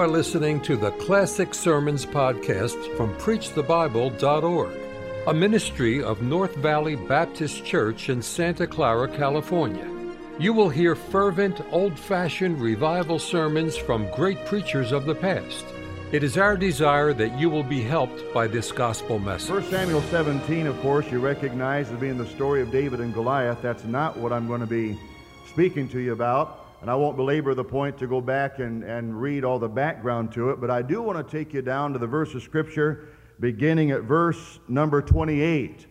are listening to the Classic Sermons podcast from PreachTheBible.org, a ministry of North Valley Baptist Church in Santa Clara, California. You will hear fervent, old fashioned revival sermons from great preachers of the past. It is our desire that you will be helped by this gospel message. 1 Samuel 17, of course, you recognize as being the story of David and Goliath. That's not what I'm going to be speaking to you about. And I won't belabor the point to go back and, and read all the background to it, but I do want to take you down to the verse of Scripture beginning at verse number 28.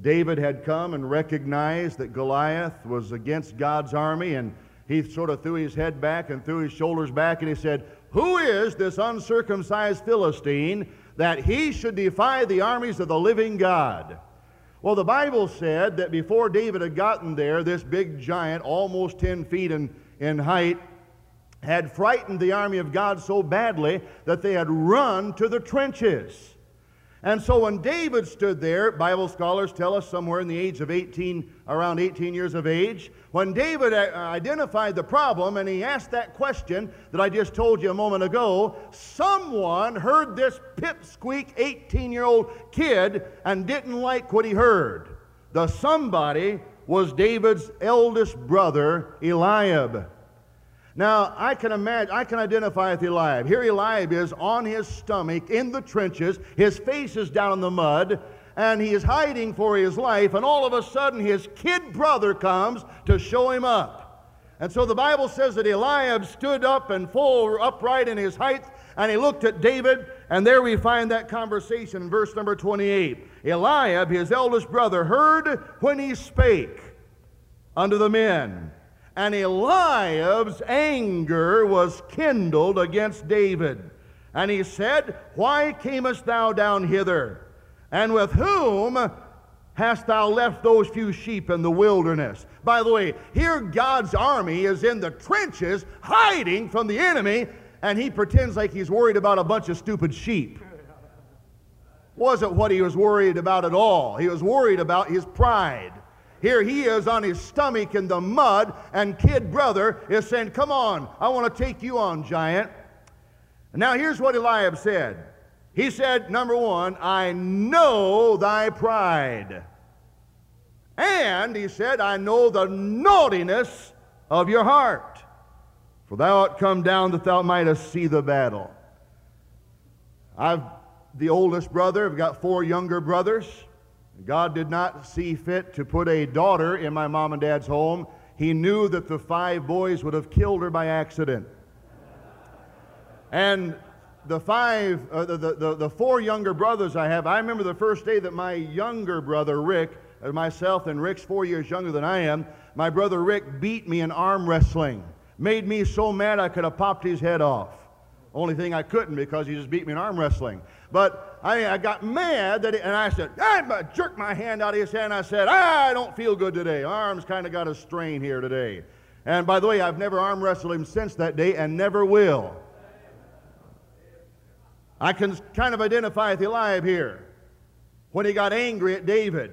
David had come and recognized that Goliath was against God's army, and he sort of threw his head back and threw his shoulders back, and he said, Who is this uncircumcised Philistine that he should defy the armies of the living God? Well, the Bible said that before David had gotten there, this big giant, almost 10 feet in in height had frightened the army of God so badly that they had run to the trenches. And so when David stood there, Bible scholars tell us somewhere in the age of 18, around 18 years of age, when David uh, identified the problem and he asked that question that I just told you a moment ago, someone heard this pipsqueak 18 year old kid and didn't like what he heard. The somebody was David's eldest brother, Eliab. Now, I can imagine, I can identify with Eliab. Here Eliab is on his stomach in the trenches, his face is down in the mud, and he is hiding for his life, and all of a sudden his kid brother comes to show him up. And so the Bible says that Eliab stood up and full upright in his height, and he looked at David, and there we find that conversation in verse number 28. Eliab, his eldest brother, heard when he spake unto the men. And Eliab's anger was kindled against David. And he said, Why camest thou down hither? And with whom hast thou left those few sheep in the wilderness? By the way, here God's army is in the trenches hiding from the enemy, and he pretends like he's worried about a bunch of stupid sheep. Wasn't what he was worried about at all. He was worried about his pride. Here he is on his stomach in the mud, and kid brother is saying, Come on, I want to take you on, giant. Now, here's what Eliab said. He said, Number one, I know thy pride. And he said, I know the naughtiness of your heart. For thou art come down that thou mightest see the battle. I've the oldest brother, I've got four younger brothers. God did not see fit to put a daughter in my mom and dad's home. He knew that the five boys would have killed her by accident. And the five, uh, the, the, the four younger brothers I have, I remember the first day that my younger brother, Rick, uh, myself, and Rick's four years younger than I am, my brother Rick beat me in arm wrestling. Made me so mad I could have popped his head off. Only thing I couldn't because he just beat me in arm wrestling. But I, I got mad that, and I said, I jerked my hand out of his hand. I said, I don't feel good today. Arms kind of got a strain here today. And by the way, I've never arm wrestled him since that day and never will. I can kind of identify with Eliab here when he got angry at David.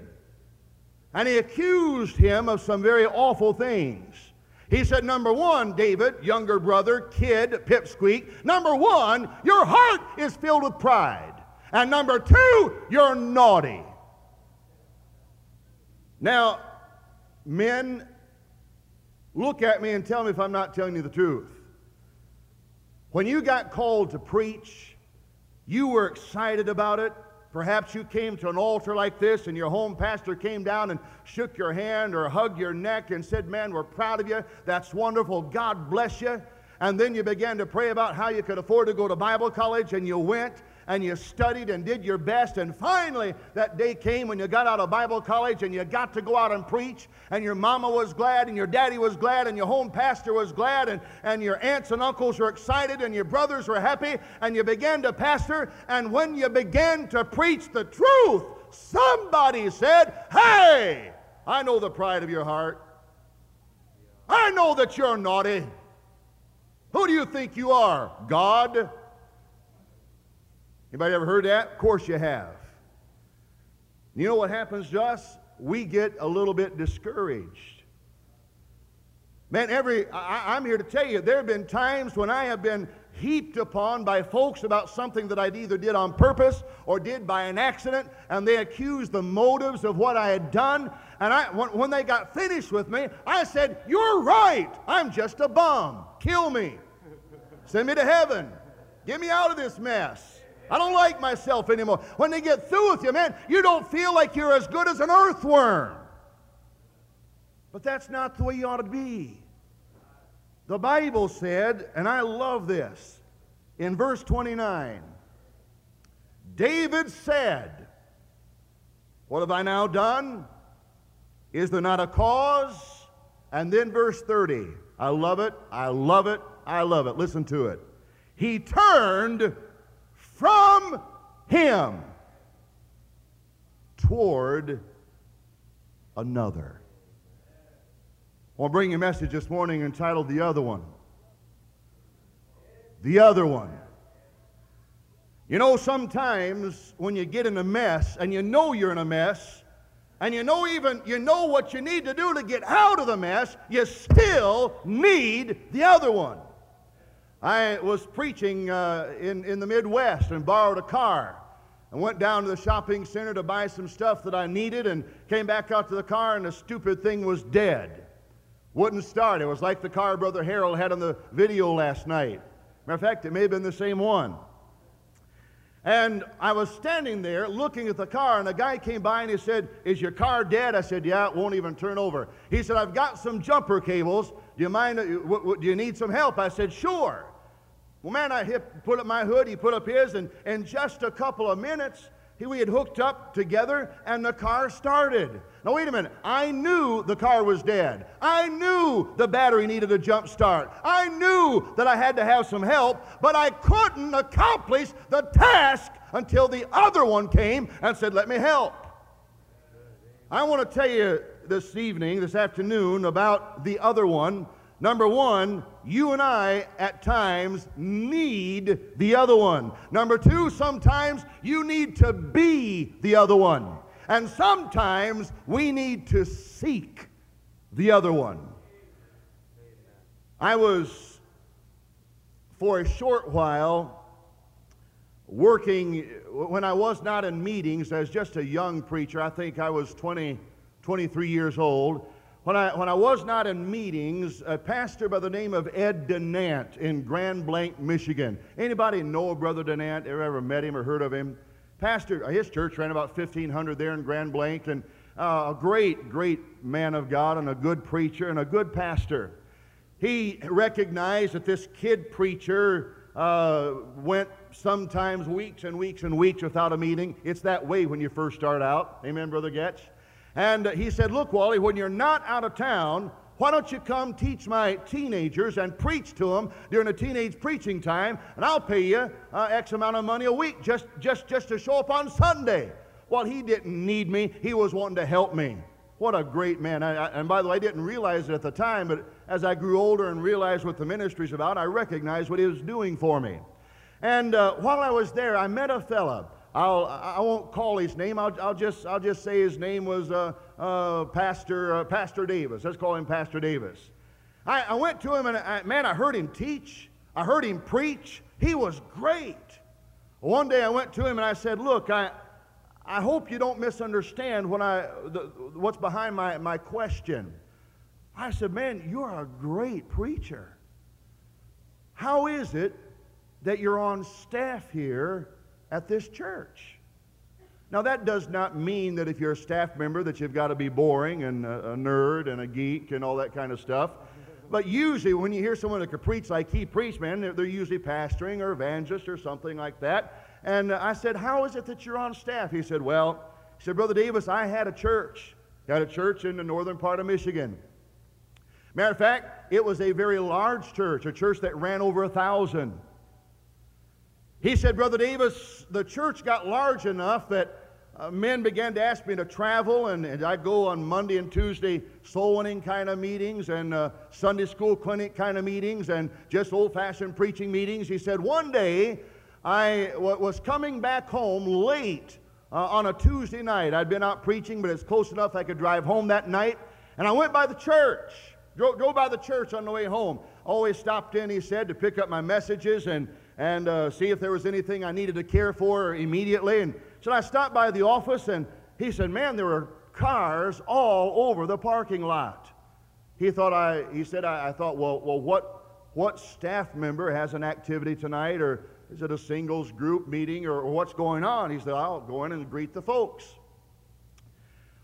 And he accused him of some very awful things. He said, Number one, David, younger brother, kid, pipsqueak, number one, your heart is filled with pride. And number two, you're naughty. Now, men, look at me and tell me if I'm not telling you the truth. When you got called to preach, you were excited about it. Perhaps you came to an altar like this and your home pastor came down and shook your hand or hugged your neck and said, Man, we're proud of you. That's wonderful. God bless you. And then you began to pray about how you could afford to go to Bible college and you went and you studied and did your best. And finally, that day came when you got out of Bible college and you got to go out and preach. And your mama was glad, and your daddy was glad, and your home pastor was glad, and, and your aunts and uncles were excited, and your brothers were happy. And you began to pastor. And when you began to preach the truth, somebody said, Hey, I know the pride of your heart. I know that you're naughty. Who do you think you are? God? Anybody ever heard that? Of course you have. You know what happens to us? We get a little bit discouraged. Man, every I, am here to tell you, there have been times when I have been heaped upon by folks about something that I'd either did on purpose or did by an accident, and they accused the motives of what I had done. And I, when, when they got finished with me, I said, You're right. I'm just a bum. Kill me. Send me to heaven. Get me out of this mess. I don't like myself anymore. When they get through with you, man, you don't feel like you're as good as an earthworm. But that's not the way you ought to be. The Bible said, and I love this, in verse 29, David said, What have I now done? Is there not a cause? And then verse 30, I love it, I love it, I love it. Listen to it. He turned from him toward another. I want to bring you a message this morning entitled The Other One. The Other One. You know, sometimes when you get in a mess and you know you're in a mess, and you know even you know what you need to do to get out of the mess, you still need the other one. I was preaching uh, in, in the Midwest and borrowed a car. I went down to the shopping center to buy some stuff that I needed and came back out to the car, and the stupid thing was dead. Wouldn't start. It was like the car Brother Harold had on the video last night. Matter of fact, it may have been the same one. And I was standing there looking at the car, and a guy came by and he said, Is your car dead? I said, Yeah, it won't even turn over. He said, I've got some jumper cables. Do you mind? Uh, do you need some help? I said, Sure. Well, man, I hit, put up my hood, he put up his, and in just a couple of minutes, he, we had hooked up together, and the car started. Now, wait a minute. I knew the car was dead. I knew the battery needed a jump start. I knew that I had to have some help, but I couldn't accomplish the task until the other one came and said, Let me help. I want to tell you this evening, this afternoon, about the other one Number one, you and I at times need the other one. Number two, sometimes you need to be the other one. And sometimes we need to seek the other one. I was, for a short while, working when I was not in meetings as just a young preacher. I think I was 20, 23 years old. When I, when I was not in meetings, a pastor by the name of Ed Denant in Grand Blanc, Michigan. Anybody know Brother Denant? Ever, met him or heard of him? Pastor, his church ran about 1,500 there in Grand Blanc, and uh, a great, great man of God and a good preacher and a good pastor. He recognized that this kid preacher uh, went sometimes weeks and weeks and weeks without a meeting. It's that way when you first start out. Amen, Brother Getch? And he said, Look, Wally, when you're not out of town, why don't you come teach my teenagers and preach to them during the teenage preaching time, and I'll pay you uh, X amount of money a week just, just, just to show up on Sunday. Well, he didn't need me, he was wanting to help me. What a great man. I, I, and by the way, I didn't realize it at the time, but as I grew older and realized what the ministry's about, I recognized what he was doing for me. And uh, while I was there, I met a fella I'll, I won't call his name. I'll, I'll, just, I'll just say his name was uh, uh, Pastor, uh, Pastor Davis. Let's call him Pastor Davis. I, I went to him and, I, man, I heard him teach. I heard him preach. He was great. One day I went to him and I said, Look, I, I hope you don't misunderstand when I, the, what's behind my, my question. I said, Man, you're a great preacher. How is it that you're on staff here at this church. Now, that does not mean that if you're a staff member that you've got to be boring and a, a nerd and a geek and all that kind of stuff. But usually, when you hear someone that can preach like he preached, man, they're, they're usually pastoring or evangelist or something like that. And I said, How is it that you're on staff? He said, Well, he said, Brother Davis, I had a church. Had a church in the northern part of Michigan. Matter of fact, it was a very large church, a church that ran over a thousand. He said, Brother Davis, the church got large enough that uh, men began to ask me to travel, and, and I go on Monday and Tuesday soul winning kind of meetings and uh, Sunday school clinic kind of meetings and just old fashioned preaching meetings. He said, One day I w- was coming back home late uh, on a Tuesday night. I'd been out preaching, but it's close enough I could drive home that night. And I went by the church, drove, drove by the church on the way home. always stopped in, he said, to pick up my messages and, and uh, see if there was anything I needed to care for immediately. And so I stopped by the office, and he said, Man, there were cars all over the parking lot. He thought I, he said, I, I thought, well, well, what, what staff member has an activity tonight, or is it a singles group meeting, or, or what's going on? He said, I'll go in and greet the folks.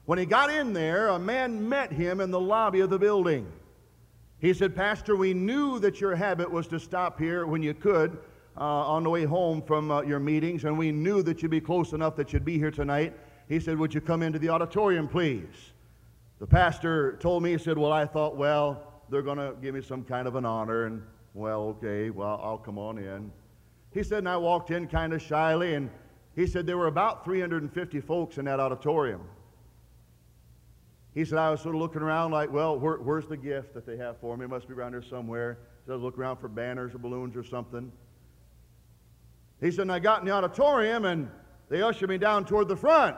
When he got in there, a man met him in the lobby of the building. He said, Pastor, we knew that your habit was to stop here when you could uh, on the way home from uh, your meetings, and we knew that you'd be close enough that you'd be here tonight. He said, Would you come into the auditorium, please? The pastor told me, he said, Well, I thought, well, they're going to give me some kind of an honor, and well, okay, well, I'll come on in. He said, and I walked in kind of shyly, and he said there were about 350 folks in that auditorium. He said, I was sort of looking around like, well, where, where's the gift that they have for me? It must be around here somewhere. So I was looking around for banners or balloons or something. He said, and I got in the auditorium and they ushered me down toward the front.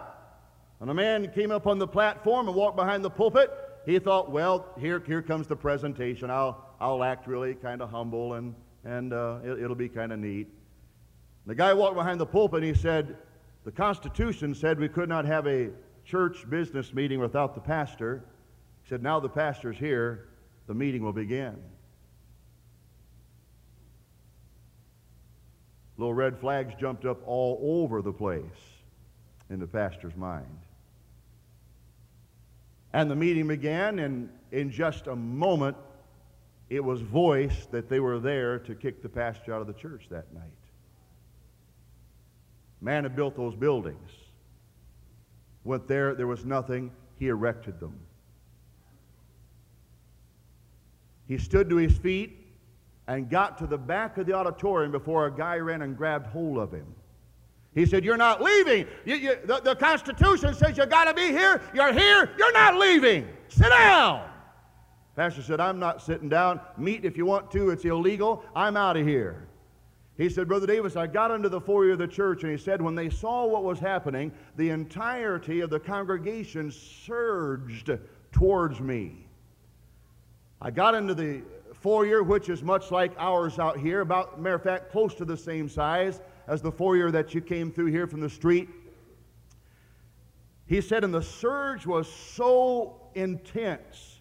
And a man came up on the platform and walked behind the pulpit. He thought, well, here, here comes the presentation. I'll, I'll act really kind of humble and, and uh, it, it'll be kind of neat. The guy walked behind the pulpit and he said, the Constitution said we could not have a church business meeting without the pastor. He said, Now the pastor's here, the meeting will begin. Little red flags jumped up all over the place in the pastor's mind. And the meeting began, and in just a moment, it was voiced that they were there to kick the pastor out of the church that night. Man had built those buildings went there, there was nothing. He erected them. He stood to his feet and got to the back of the auditorium before a guy ran and grabbed hold of him. He said, You're not leaving. You, you, the, the Constitution says you got to be here. You're here. You're not leaving. Sit down. Pastor said, I'm not sitting down. Meet if you want to. It's illegal. I'm out of here. He said, Brother Davis, I got into the foyer of the church, and he said, when they saw what was happening, the entirety of the congregation surged towards me. I got into the foyer, which is much like ours out here, about, matter of fact, close to the same size as the foyer that you came through here from the street. He said, and the surge was so intense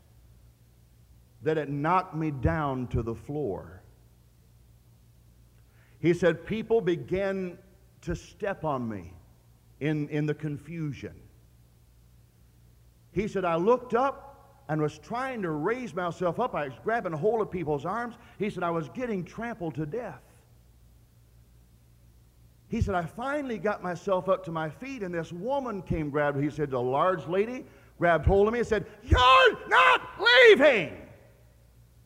that it knocked me down to the floor. He said, People began to step on me in, in the confusion. He said, I looked up and was trying to raise myself up. I was grabbing hold of people's arms. He said, I was getting trampled to death. He said, I finally got myself up to my feet, and this woman came, grabbed, he said, a large lady grabbed hold of me and said, You're not leaving.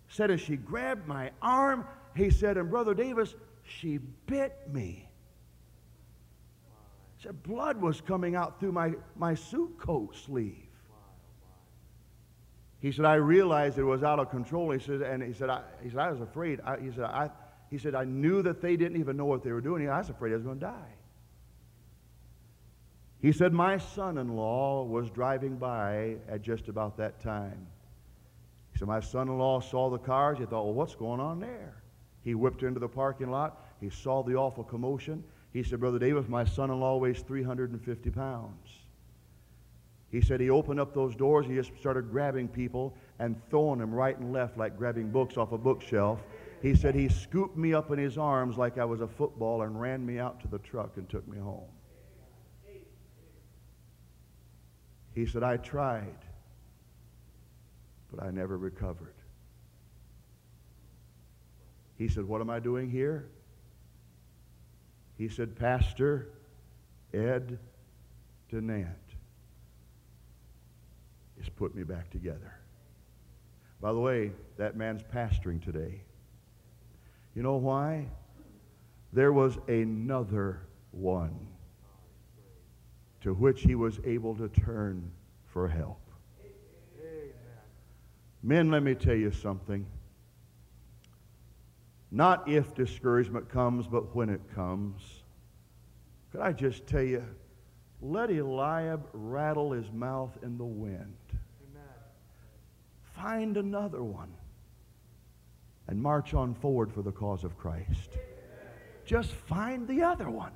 Said, as she grabbed my arm, he said, and Brother Davis, she bit me. Said blood was coming out through my, my suit coat sleeve. He said, I realized it was out of control. He said, and he said, I, he said, I was afraid. I, he, said, I, he said, I knew that they didn't even know what they were doing. I was afraid I was going to die. He said, My son in law was driving by at just about that time. He said, My son in law saw the cars. He thought, Well, what's going on there? He whipped into the parking lot. He saw the awful commotion. He said, Brother Davis, my son in law weighs 350 pounds. He said he opened up those doors. He just started grabbing people and throwing them right and left like grabbing books off a bookshelf. He said he scooped me up in his arms like I was a football and ran me out to the truck and took me home. He said, I tried, but I never recovered. He said, What am I doing here? He said, Pastor Ed DeNant has put me back together. By the way, that man's pastoring today. You know why? There was another one to which he was able to turn for help. Amen. Men, let me tell you something. Not if discouragement comes, but when it comes. Could I just tell you, let Eliab rattle his mouth in the wind. Find another one and march on forward for the cause of Christ. Just find the other one.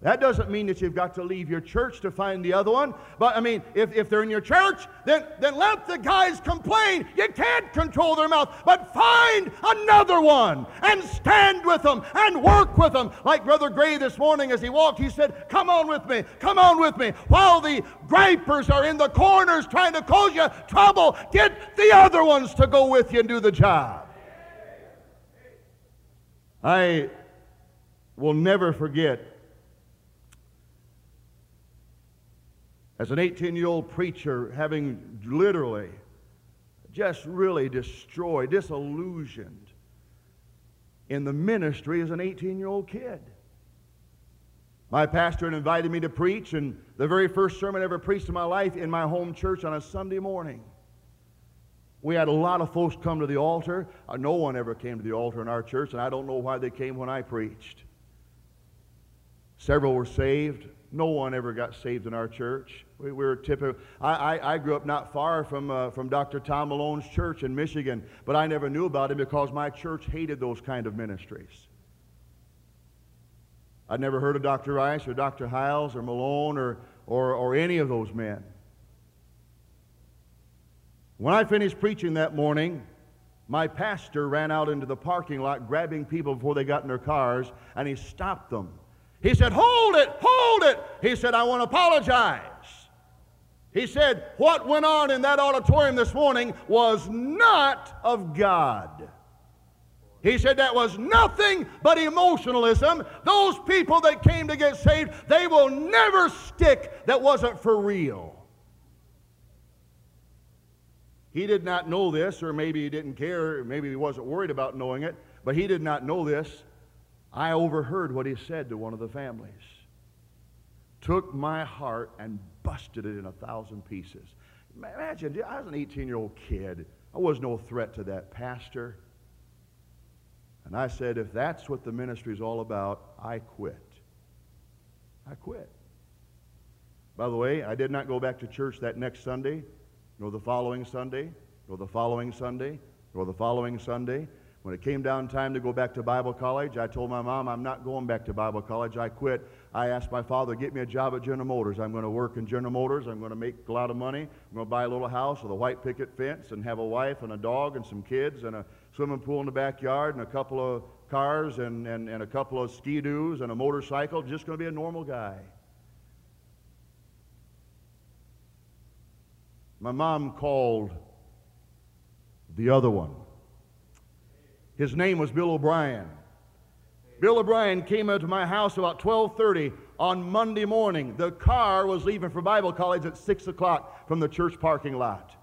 That doesn't mean that you've got to leave your church to find the other one. But I mean, if, if they're in your church, then, then let the guys complain. You can't control their mouth. But find another one and stand with them and work with them. Like Brother Gray this morning as he walked, he said, Come on with me, come on with me. While the gripers are in the corners trying to cause you trouble, get the other ones to go with you and do the job. I will never forget as an 18 year old preacher, having literally just really destroyed, disillusioned in the ministry as an 18 year old kid. My pastor had invited me to preach, and the very first sermon I ever preached in my life in my home church on a Sunday morning. We had a lot of folks come to the altar. Uh, no one ever came to the altar in our church, and I don't know why they came when I preached. Several were saved. No one ever got saved in our church. We, we were typical. I, I, I, grew up not far from, uh, from Dr. Tom Malone's church in Michigan, but I never knew about him because my church hated those kind of ministries. I'd never heard of Dr. Rice or Dr. Hyles or Malone or, or, or any of those men. When I finished preaching that morning, my pastor ran out into the parking lot grabbing people before they got in their cars, and he stopped them. He said, Hold it, hold it. He said, I want to apologize. He said, What went on in that auditorium this morning was not of God. He said that was nothing but emotionalism. Those people that came to get saved, they will never stick that wasn't for real. He did not know this, or maybe he didn't care, maybe he wasn't worried about knowing it, but he did not know this. I overheard what he said to one of the families. Took my heart and busted it in a thousand pieces. Imagine, I was an 18 year old kid. I was no threat to that pastor. And I said, if that's what the ministry is all about, I quit. I quit. By the way, I did not go back to church that next Sunday, nor the following Sunday, nor the following Sunday, nor the following Sunday. When it came down time to go back to Bible college, I told my mom, I'm not going back to Bible college. I quit. I asked my father, get me a job at General Motors. I'm going to work in General Motors. I'm going to make a lot of money. I'm going to buy a little house with a white picket fence and have a wife and a dog and some kids and a swimming pool in the backyard and a couple of cars and, and, and a couple of ski-doos and a motorcycle. Just going to be a normal guy. My mom called the other one. His name was Bill O'Brien. Bill O'Brien came out to my house about 12:30 on Monday morning. The car was leaving for Bible college at 6 o'clock from the church parking lot.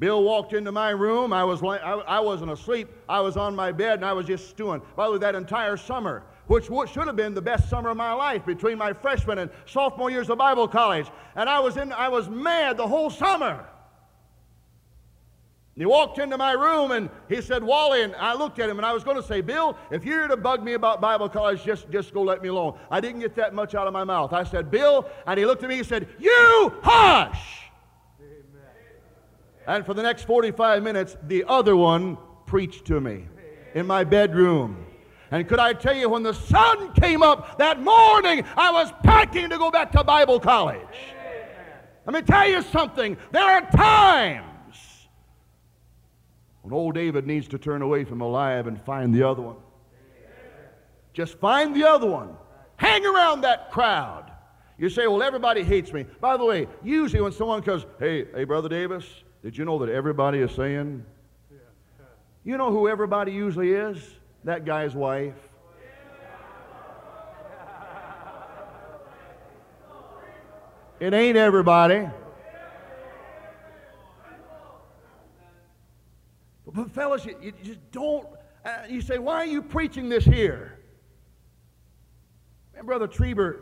Bill walked into my room. I, was, I, I wasn't asleep. I was on my bed and I was just stewing. By the way, that entire summer, which should have been the best summer of my life between my freshman and sophomore years of Bible college. And I was, in, I was mad the whole summer. And he walked into my room and he said, Wally, and I looked at him and I was going to say, Bill, if you're to bug me about Bible college, just, just go let me alone. I didn't get that much out of my mouth. I said, Bill, and he looked at me and he said, You hush! Amen. And for the next 45 minutes, the other one preached to me in my bedroom. And could I tell you, when the sun came up that morning, I was packing to go back to Bible college. Let me tell you something. There are times when old David needs to turn away from Eliab and find the other one. Just find the other one. Hang around that crowd. You say, well, everybody hates me. By the way, usually when someone goes, hey, hey, Brother Davis, did you know that everybody is saying? You know who everybody usually is? That guy's wife. It ain't everybody. Fellas, you, just don't. Uh, you say, why are you preaching this here? And Brother Trieber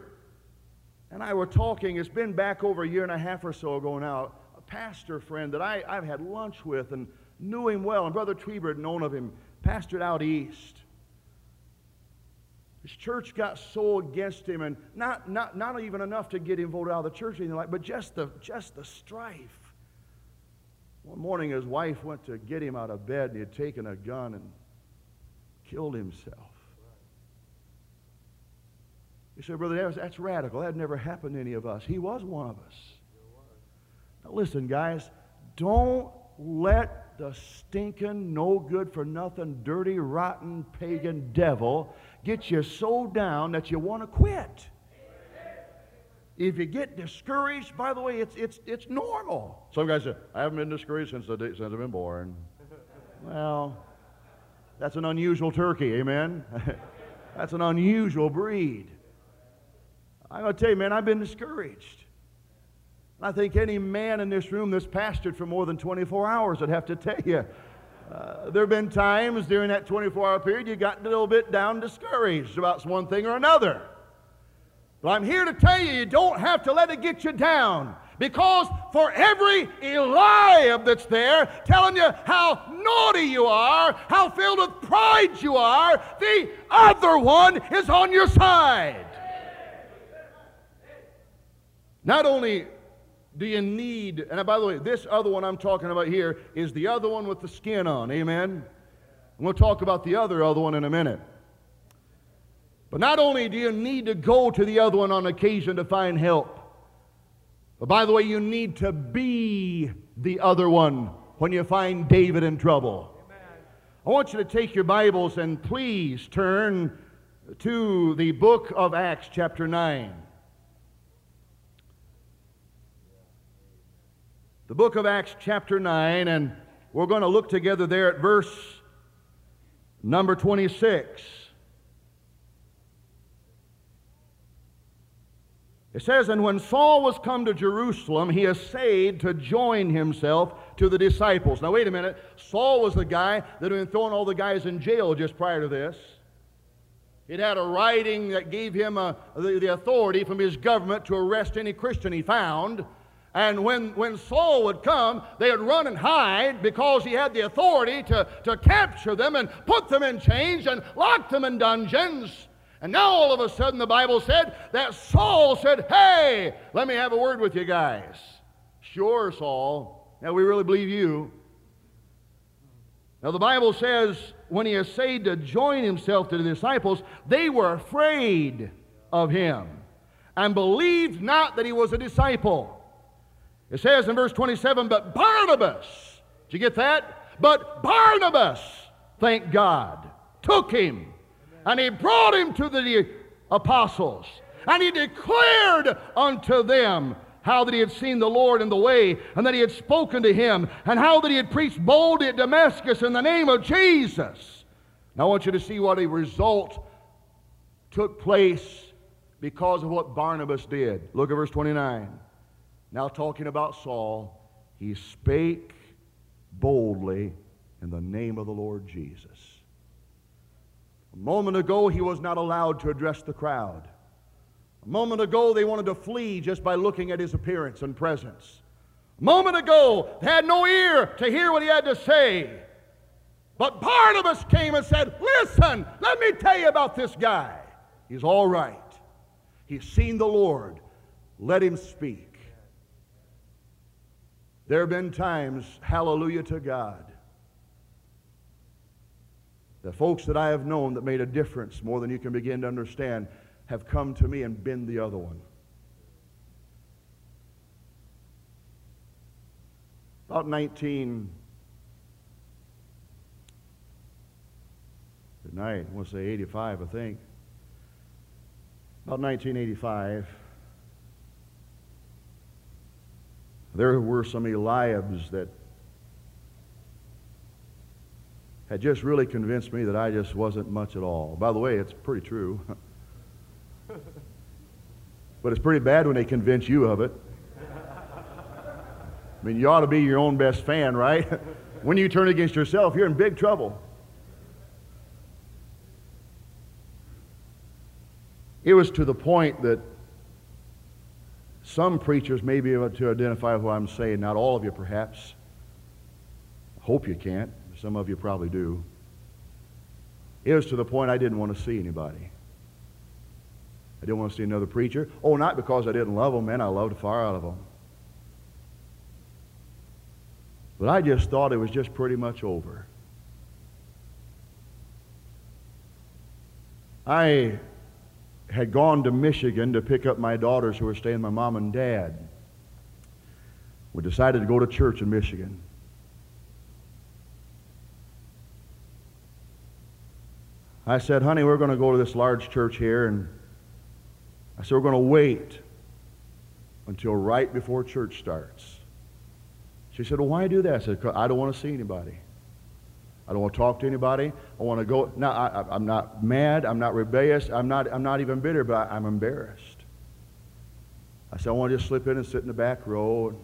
and I were talking, it's been back over a year and a half or so ago now, a pastor friend that I, I've had lunch with and knew him well, and Brother Trieber had known of him, pastored out east. His church got so against him, and not, not, not even enough to get him voted out of the church or anything like but just the, just the strife. One morning, his wife went to get him out of bed, and he had taken a gun and killed himself. He said, Brother that's radical. That never happened to any of us. He was one of us. Now, listen, guys, don't let the stinking, no good for nothing, dirty, rotten, pagan devil get you so down that you want to quit. If you get discouraged, by the way, it's, it's, it's normal. Some guys say, I haven't been discouraged since, the day, since I've been born. well, that's an unusual turkey, amen? that's an unusual breed. I'm going to tell you, man, I've been discouraged. I think any man in this room that's pastored for more than 24 hours would have to tell you. Uh, there have been times during that 24 hour period you got a little bit down discouraged about one thing or another. But I'm here to tell you, you don't have to let it get you down. Because for every Eliab that's there telling you how naughty you are, how filled with pride you are, the other one is on your side. Not only do you need, and by the way, this other one I'm talking about here is the other one with the skin on. Amen? we'll talk about the other other one in a minute. But not only do you need to go to the other one on occasion to find help, but by the way, you need to be the other one when you find David in trouble. Amen. I want you to take your Bibles and please turn to the book of Acts, chapter 9. The book of Acts, chapter 9, and we're going to look together there at verse number 26. It says, And when Saul was come to Jerusalem, he essayed to join himself to the disciples. Now, wait a minute. Saul was the guy that had been throwing all the guys in jail just prior to this. It had a writing that gave him a, the, the authority from his government to arrest any Christian he found. And when, when Saul would come, they would run and hide because he had the authority to, to capture them and put them in chains and lock them in dungeons. And now all of a sudden the Bible said that Saul said, Hey, let me have a word with you guys. Sure, Saul. Now we really believe you. Now the Bible says when he essayed to join himself to the disciples, they were afraid of him and believed not that he was a disciple. It says in verse 27, but Barnabas, did you get that? But Barnabas, thank God, took him and he brought him to the apostles. And he declared unto them how that he had seen the Lord in the way, and that he had spoken to him, and how that he had preached boldly at Damascus in the name of Jesus. Now I want you to see what a result took place because of what Barnabas did. Look at verse 29. Now, talking about Saul, he spake boldly in the name of the Lord Jesus. A moment ago, he was not allowed to address the crowd. A moment ago, they wanted to flee just by looking at his appearance and presence. A moment ago, they had no ear to hear what he had to say. But Barnabas came and said, Listen, let me tell you about this guy. He's all right. He's seen the Lord. Let him speak. There have been times, hallelujah to God, the folks that I have known that made a difference more than you can begin to understand have come to me and been the other one. About 19, good night, I want to say 85, I think. About 1985, there were some Eliabs that had just really convinced me that I just wasn't much at all. By the way, it's pretty true. but it's pretty bad when they convince you of it. I mean, you ought to be your own best fan, right? when you turn against yourself, you're in big trouble. It was to the point that some preachers may be able to identify what I'm saying, not all of you perhaps. Hope you can't. Some of you probably do. It was to the point I didn't want to see anybody. I didn't want to see another preacher. Oh, not because I didn't love them, man. I loved the fire out of them. But I just thought it was just pretty much over. I had gone to Michigan to pick up my daughters who were staying with my mom and dad. We decided to go to church in Michigan. I said, honey, we're going to go to this large church here. And I said, we're going to wait until right before church starts. She said, well, why do that? I said, I don't want to see anybody. I don't want to talk to anybody. I want to go. Now, I, am not mad. I'm not rebellious. I'm not, I'm not even bitter, but I, am embarrassed. I said, I want to just slip in and sit in the back row.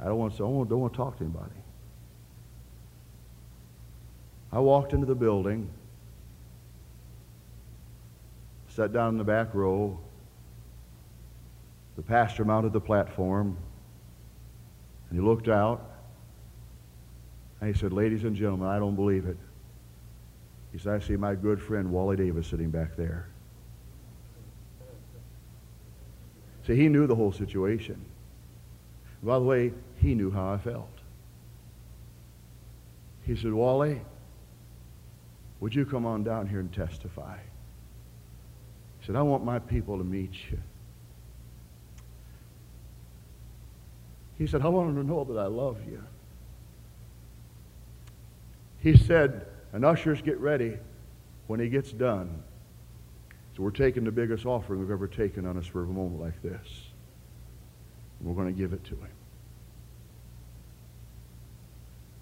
I don't want to, I don't want to talk to anybody. I walked into the building, sat down in the back row. The pastor mounted the platform, and he looked out, and he said, Ladies and gentlemen, I don't believe it. He said, I see my good friend Wally Davis sitting back there. See, he knew the whole situation. By the way, he knew how I felt. He said, Wally, would you come on down here and testify? He said, I want my people to meet you. He said, I want them to know that I love you. He said, and ushers get ready when he gets done. So we're taking the biggest offering we've ever taken on us for a moment like this. And we're going to give it to him.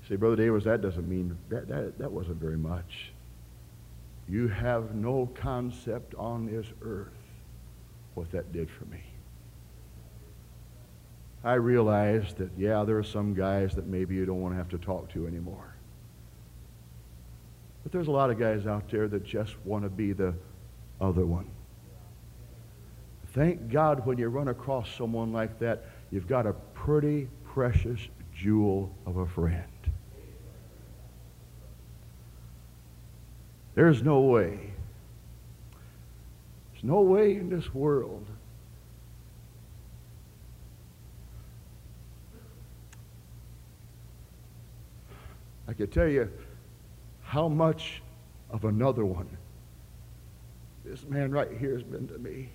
You say, Brother Davis, that doesn't mean, that, that, that wasn't very much. You have no concept on this earth what that did for me. I realized that, yeah, there are some guys that maybe you don't want to have to talk to anymore. But there's a lot of guys out there that just want to be the other one. Thank God when you run across someone like that, you've got a pretty precious jewel of a friend. There's no way. There's no way in this world I could tell you how much of another one this man right here has been to me.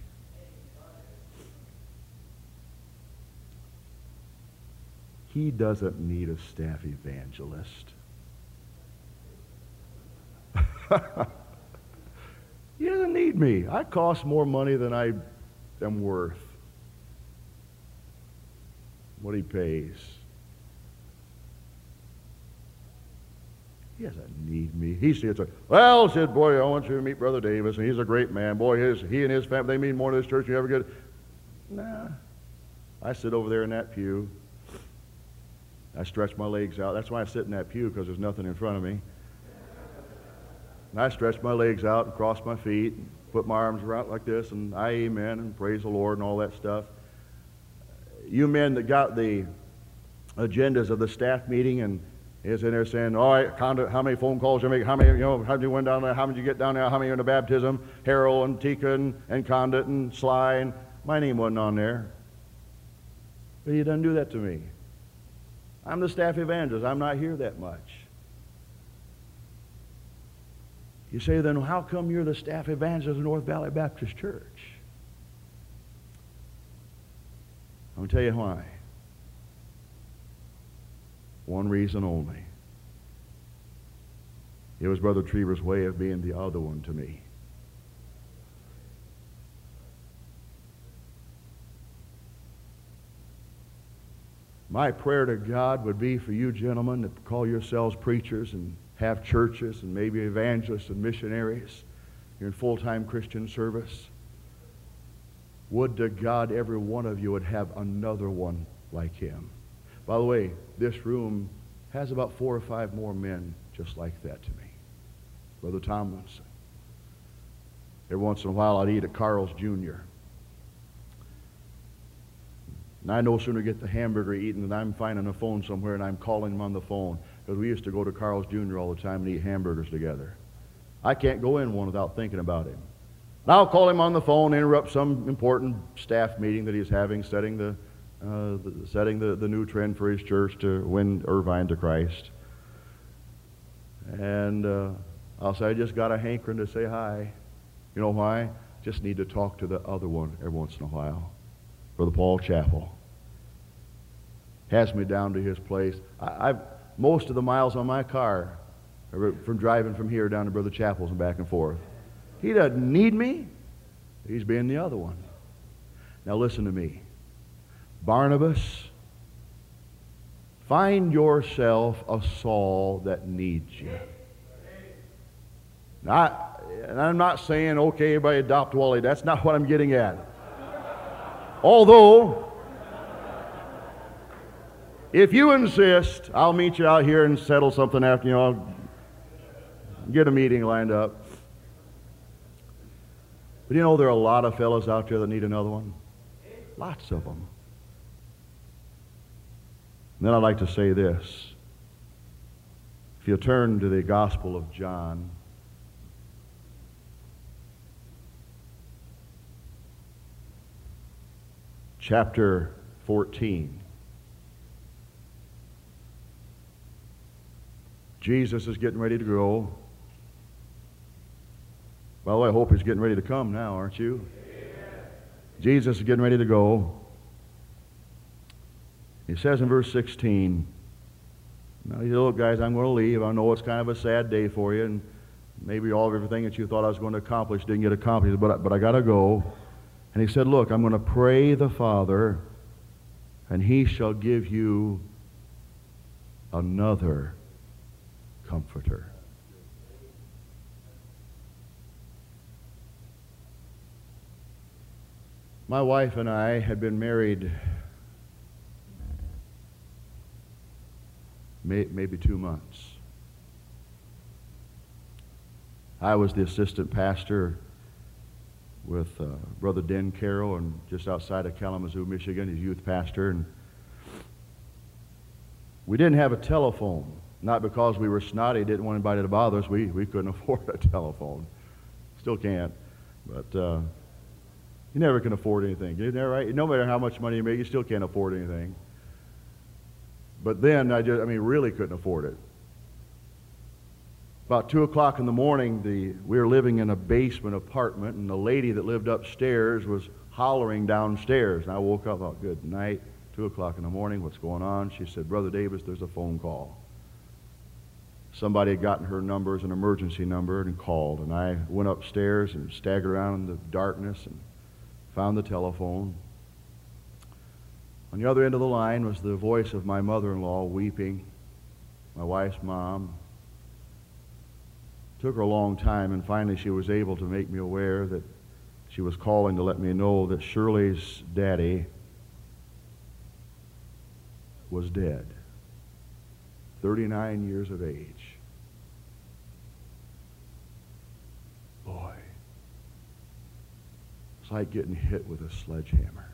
He doesn't need a staff evangelist. he doesn't need me. I cost more money than I am worth. What he pays. He doesn't need me. He says, well, said, boy, I want you to meet Brother Davis, and he's a great man. Boy, his, he and his family, they mean more to this church than you ever get. Nah. I sit over there in that pew. I stretch my legs out. That's why I sit in that pew, because there's nothing in front of me. And I stretch my legs out and cross my feet and put my arms around like this and I amen and praise the Lord and all that stuff. You men that got the agendas of the staff meeting and is in there saying, all right, how many phone calls you make, how many, you know, how many you went down there, how many you get down there, how many in the baptism, Harold and Tika and, and Condit and Sly, and my name wasn't on there. But he doesn't do that to me. I'm the staff evangelist. I'm not here that much. You say, then how come you're the staff evangelist of North Valley Baptist Church? To tell you why. One reason only. It was Brother Trieber's way of being the other one to me. My prayer to God would be for you gentlemen that call yourselves preachers and have churches and maybe evangelists and missionaries. You're in full-time Christian service. Would to God every one of you would have another one like him. By the way, this room has about four or five more men just like that to me. Brother Tomlinson. Every once in a while I'd eat at Carl's Jr. And I no sooner get the hamburger eaten than I'm finding a phone somewhere and I'm calling him on the phone because we used to go to Carl's Jr. all the time and eat hamburgers together. I can't go in one without thinking about him. And I'll call him on the phone, interrupt some important staff meeting that he's having, studying the uh, the, setting the, the new trend for his church to win Irvine to Christ. And uh, I'll say, I just got a hankering to say hi. You know why? Just need to talk to the other one every once in a while. Brother Paul Chappell. Has me down to his place. I, I've most of the miles on my car from driving from here down to Brother Chappell's and back and forth. He doesn't need me. He's being the other one. Now listen to me. Barnabas, find yourself a Saul that needs you. Not, and I'm not saying, okay, everybody adopt Wally. That's not what I'm getting at. Although, if you insist, I'll meet you out here and settle something after, you know, I'll get a meeting lined up. But you know, there are a lot of fellows out there that need another one. Lots of them. And then I'd like to say this. If you turn to the Gospel of John, chapter 14. Jesus is getting ready to go. Way, I hope he's getting ready to come now, aren't you? Amen. Jesus is getting ready to go. He says in verse 16, Now, you look, guys, I'm going to leave. I know it's kind of a sad day for you, and maybe all of everything that you thought I was going to accomplish didn't get accomplished, but, but I got to go. And he said, Look, I'm going to pray the Father, and he shall give you another comforter. My wife and I had been married maybe two months. I was the assistant pastor with uh, Brother Den Carroll and just outside of Kalamazoo, Michigan. He's youth pastor. And we didn't have a telephone, not because we were snotty, didn't want anybody to bother us. We, we couldn't afford a telephone. Still can't. But uh, you never can afford anything. Isn't that right? No matter how much money you make, you still can't afford anything. But then I just, I mean, really couldn't afford it. About 2 o'clock in the morning, the, we were living in a basement apartment, and the lady that lived upstairs was hollering downstairs. And I woke up, thought, good night, 2 o'clock in the morning, what's going on? She said, Brother Davis, there's a phone call. Somebody had gotten her number as an emergency number and called. And I went upstairs and staggered around in the darkness and found the telephone. On the other end of the line was the voice of my mother in law weeping, my wife's mom. It Took her a long time, and finally she was able to make me aware that she was calling to let me know that Shirley's daddy was dead. 39 years of age. Boy, it's like getting hit with a sledgehammer.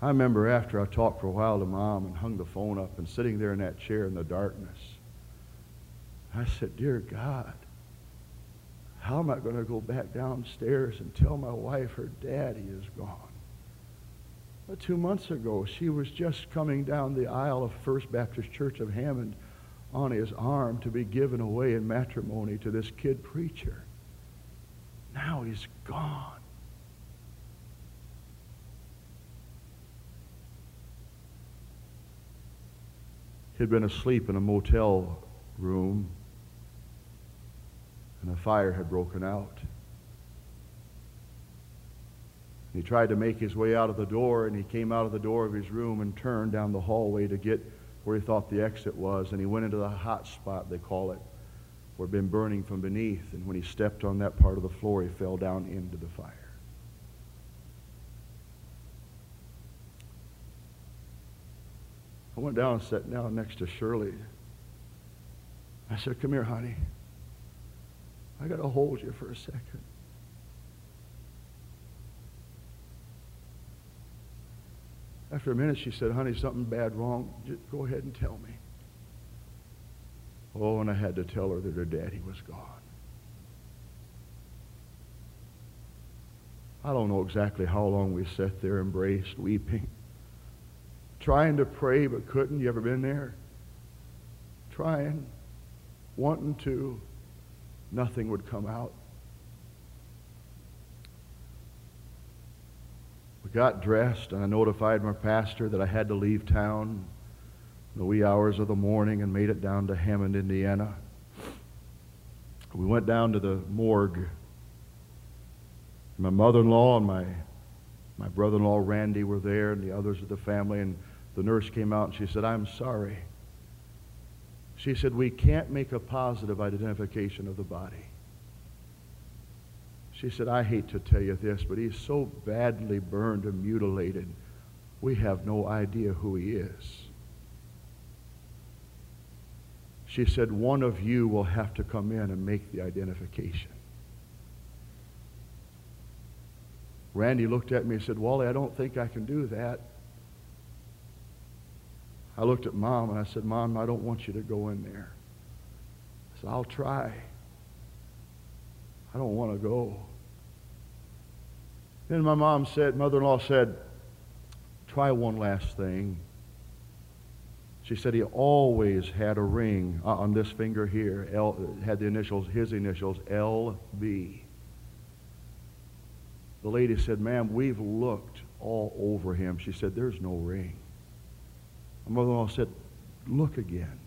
I remember after I talked for a while to mom and hung the phone up and sitting there in that chair in the darkness, I said, Dear God, how am I going to go back downstairs and tell my wife her daddy is gone? But two months ago, she was just coming down the aisle of First Baptist Church of Hammond on his arm to be given away in matrimony to this kid preacher. Now he's gone. He'd been asleep in a motel room and a fire had broken out. He tried to make his way out of the door, and he came out of the door of his room and turned down the hallway to get where he thought the exit was, and he went into the hot spot, they call it, had been burning from beneath, and when he stepped on that part of the floor, he fell down into the fire. I went down and sat down next to Shirley. I said, Come here, honey. I got to hold you for a second. After a minute, she said, Honey, something bad wrong. Just go ahead and tell me. Oh, and I had to tell her that her daddy was gone. I don't know exactly how long we sat there embraced, weeping, trying to pray but couldn't. You ever been there? Trying, wanting to, nothing would come out. We got dressed, and I notified my pastor that I had to leave town the wee hours of the morning and made it down to Hammond, Indiana. We went down to the morgue my mother-in-law and my, my brother-in-law Randy were there and the others of the family, and the nurse came out and she said, I'm sorry. She said, we can't make a positive identification of the body. She said, I hate to tell you this, but he's so badly burned and mutilated, we have no idea who he is. She said, one of you will have to come in and make the identification. Randy looked at me and said, Wally, I don't think I can do that. I looked at Mom and I said, Mom, I don't want you to go in there. I said, I'll try. I don't want to go. Then my mom said, mother-in-law said, try one last thing. She said he always had a ring uh, on this finger here, L, had the initials, his initials, LB. The lady said, Ma'am, we've looked all over him. She said, There's no ring. My mother in law said, Look again.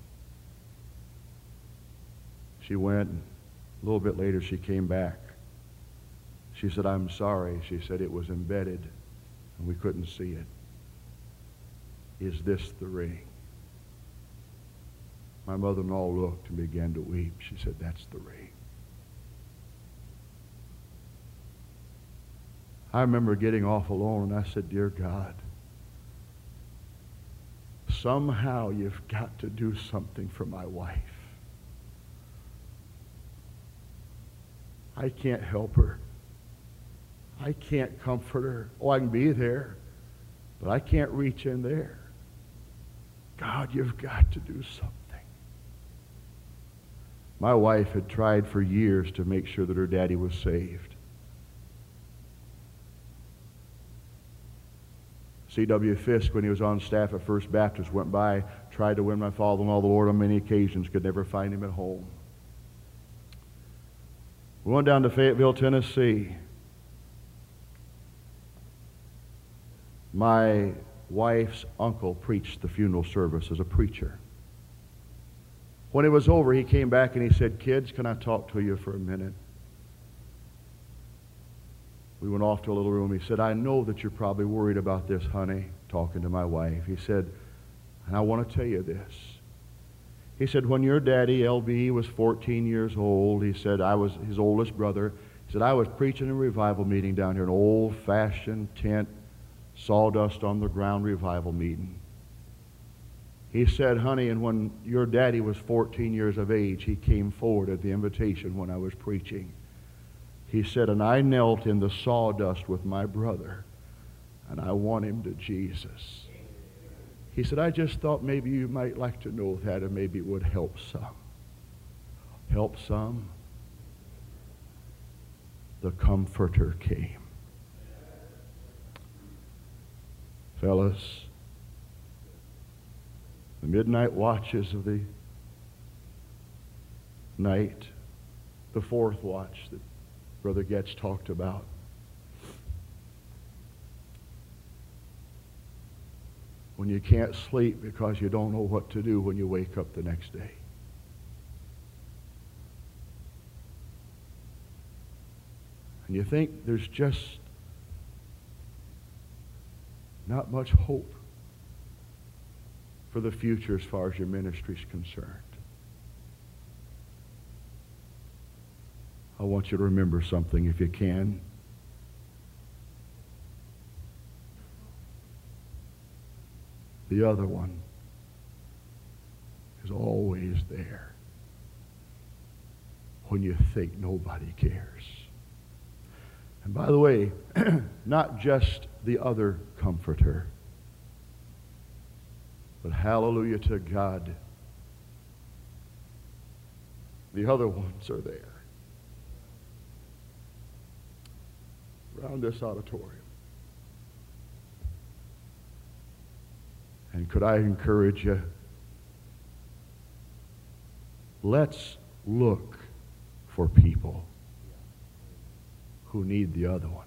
She went. A little bit later, she came back. She said, I'm sorry. She said, It was embedded and we couldn't see it. Is this the ring? My mother in law looked and began to weep. She said, That's the ring. I remember getting off alone and I said, Dear God, somehow you've got to do something for my wife. I can't help her. I can't comfort her. Oh, I can be there, but I can't reach in there. God, you've got to do something. My wife had tried for years to make sure that her daddy was saved. C.W. Fisk, when he was on staff at First Baptist, went by, tried to win my father-in-law, the Lord, on many occasions, could never find him at home. We went down to Fayetteville, Tennessee. My wife's uncle preached the funeral service as a preacher. When it was over, he came back and he said, Kids, can I talk to you for a minute? we went off to a little room. He said, I know that you're probably worried about this, honey, talking to my wife. He said, and I want to tell you this. He said, when your daddy, LB, was 14 years old, he said, I was his oldest brother. He said, I was preaching a revival meeting down here, an old-fashioned tent, sawdust on the ground revival meeting. He said, honey, and when your daddy was 14 years of age, he came forward at the invitation when I was preaching. He said, And I knelt in the sawdust with my brother, and I won him to Jesus. He said, I just thought maybe you might like to know that, and maybe it would help some. Help some? The Comforter came. Fellas, the midnight watches of the night, the fourth watch that Brother Getz talked about. When you can't sleep because you don't know what to do when you wake up the next day. And you think there's just not much hope for the future as far as your ministry is concerned. I want you to remember something if you can. The other one is always there when you think nobody cares. And by the way, not just the other comforter, but hallelujah to God, the other ones are there. around this auditorium. And could I encourage you? Let's look for people who need the other one.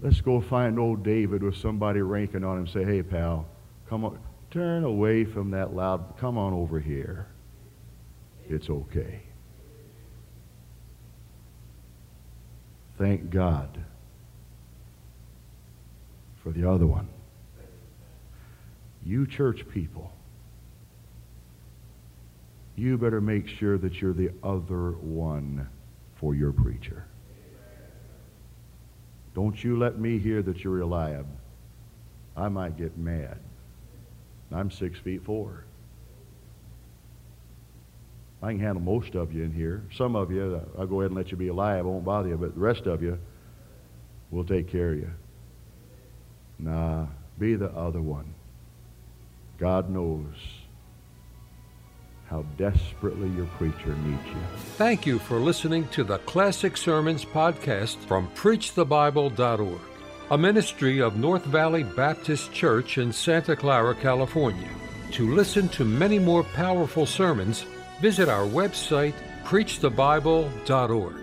Let's go find old David with somebody ranking on him say, hey, pal, come on. Turn away from that loud. Come on over here. It's okay. Thank God for the other one. You church people, you better make sure that you're the other one for your preacher. Don't you let me hear that you're Eliab. I might get mad. I'm six feet four. I can handle most of you in here. Some of you, I'll go ahead and let you be alive. I won't bother you. But the rest of you, we'll take care of you. Nah, be the other one. God knows how desperately your preacher needs you. Thank you for listening to the Classic Sermons podcast from PreachTheBible.org, a ministry of North Valley Baptist Church in Santa Clara, California. To listen to many more powerful sermons, visit our website, preachthebible.org.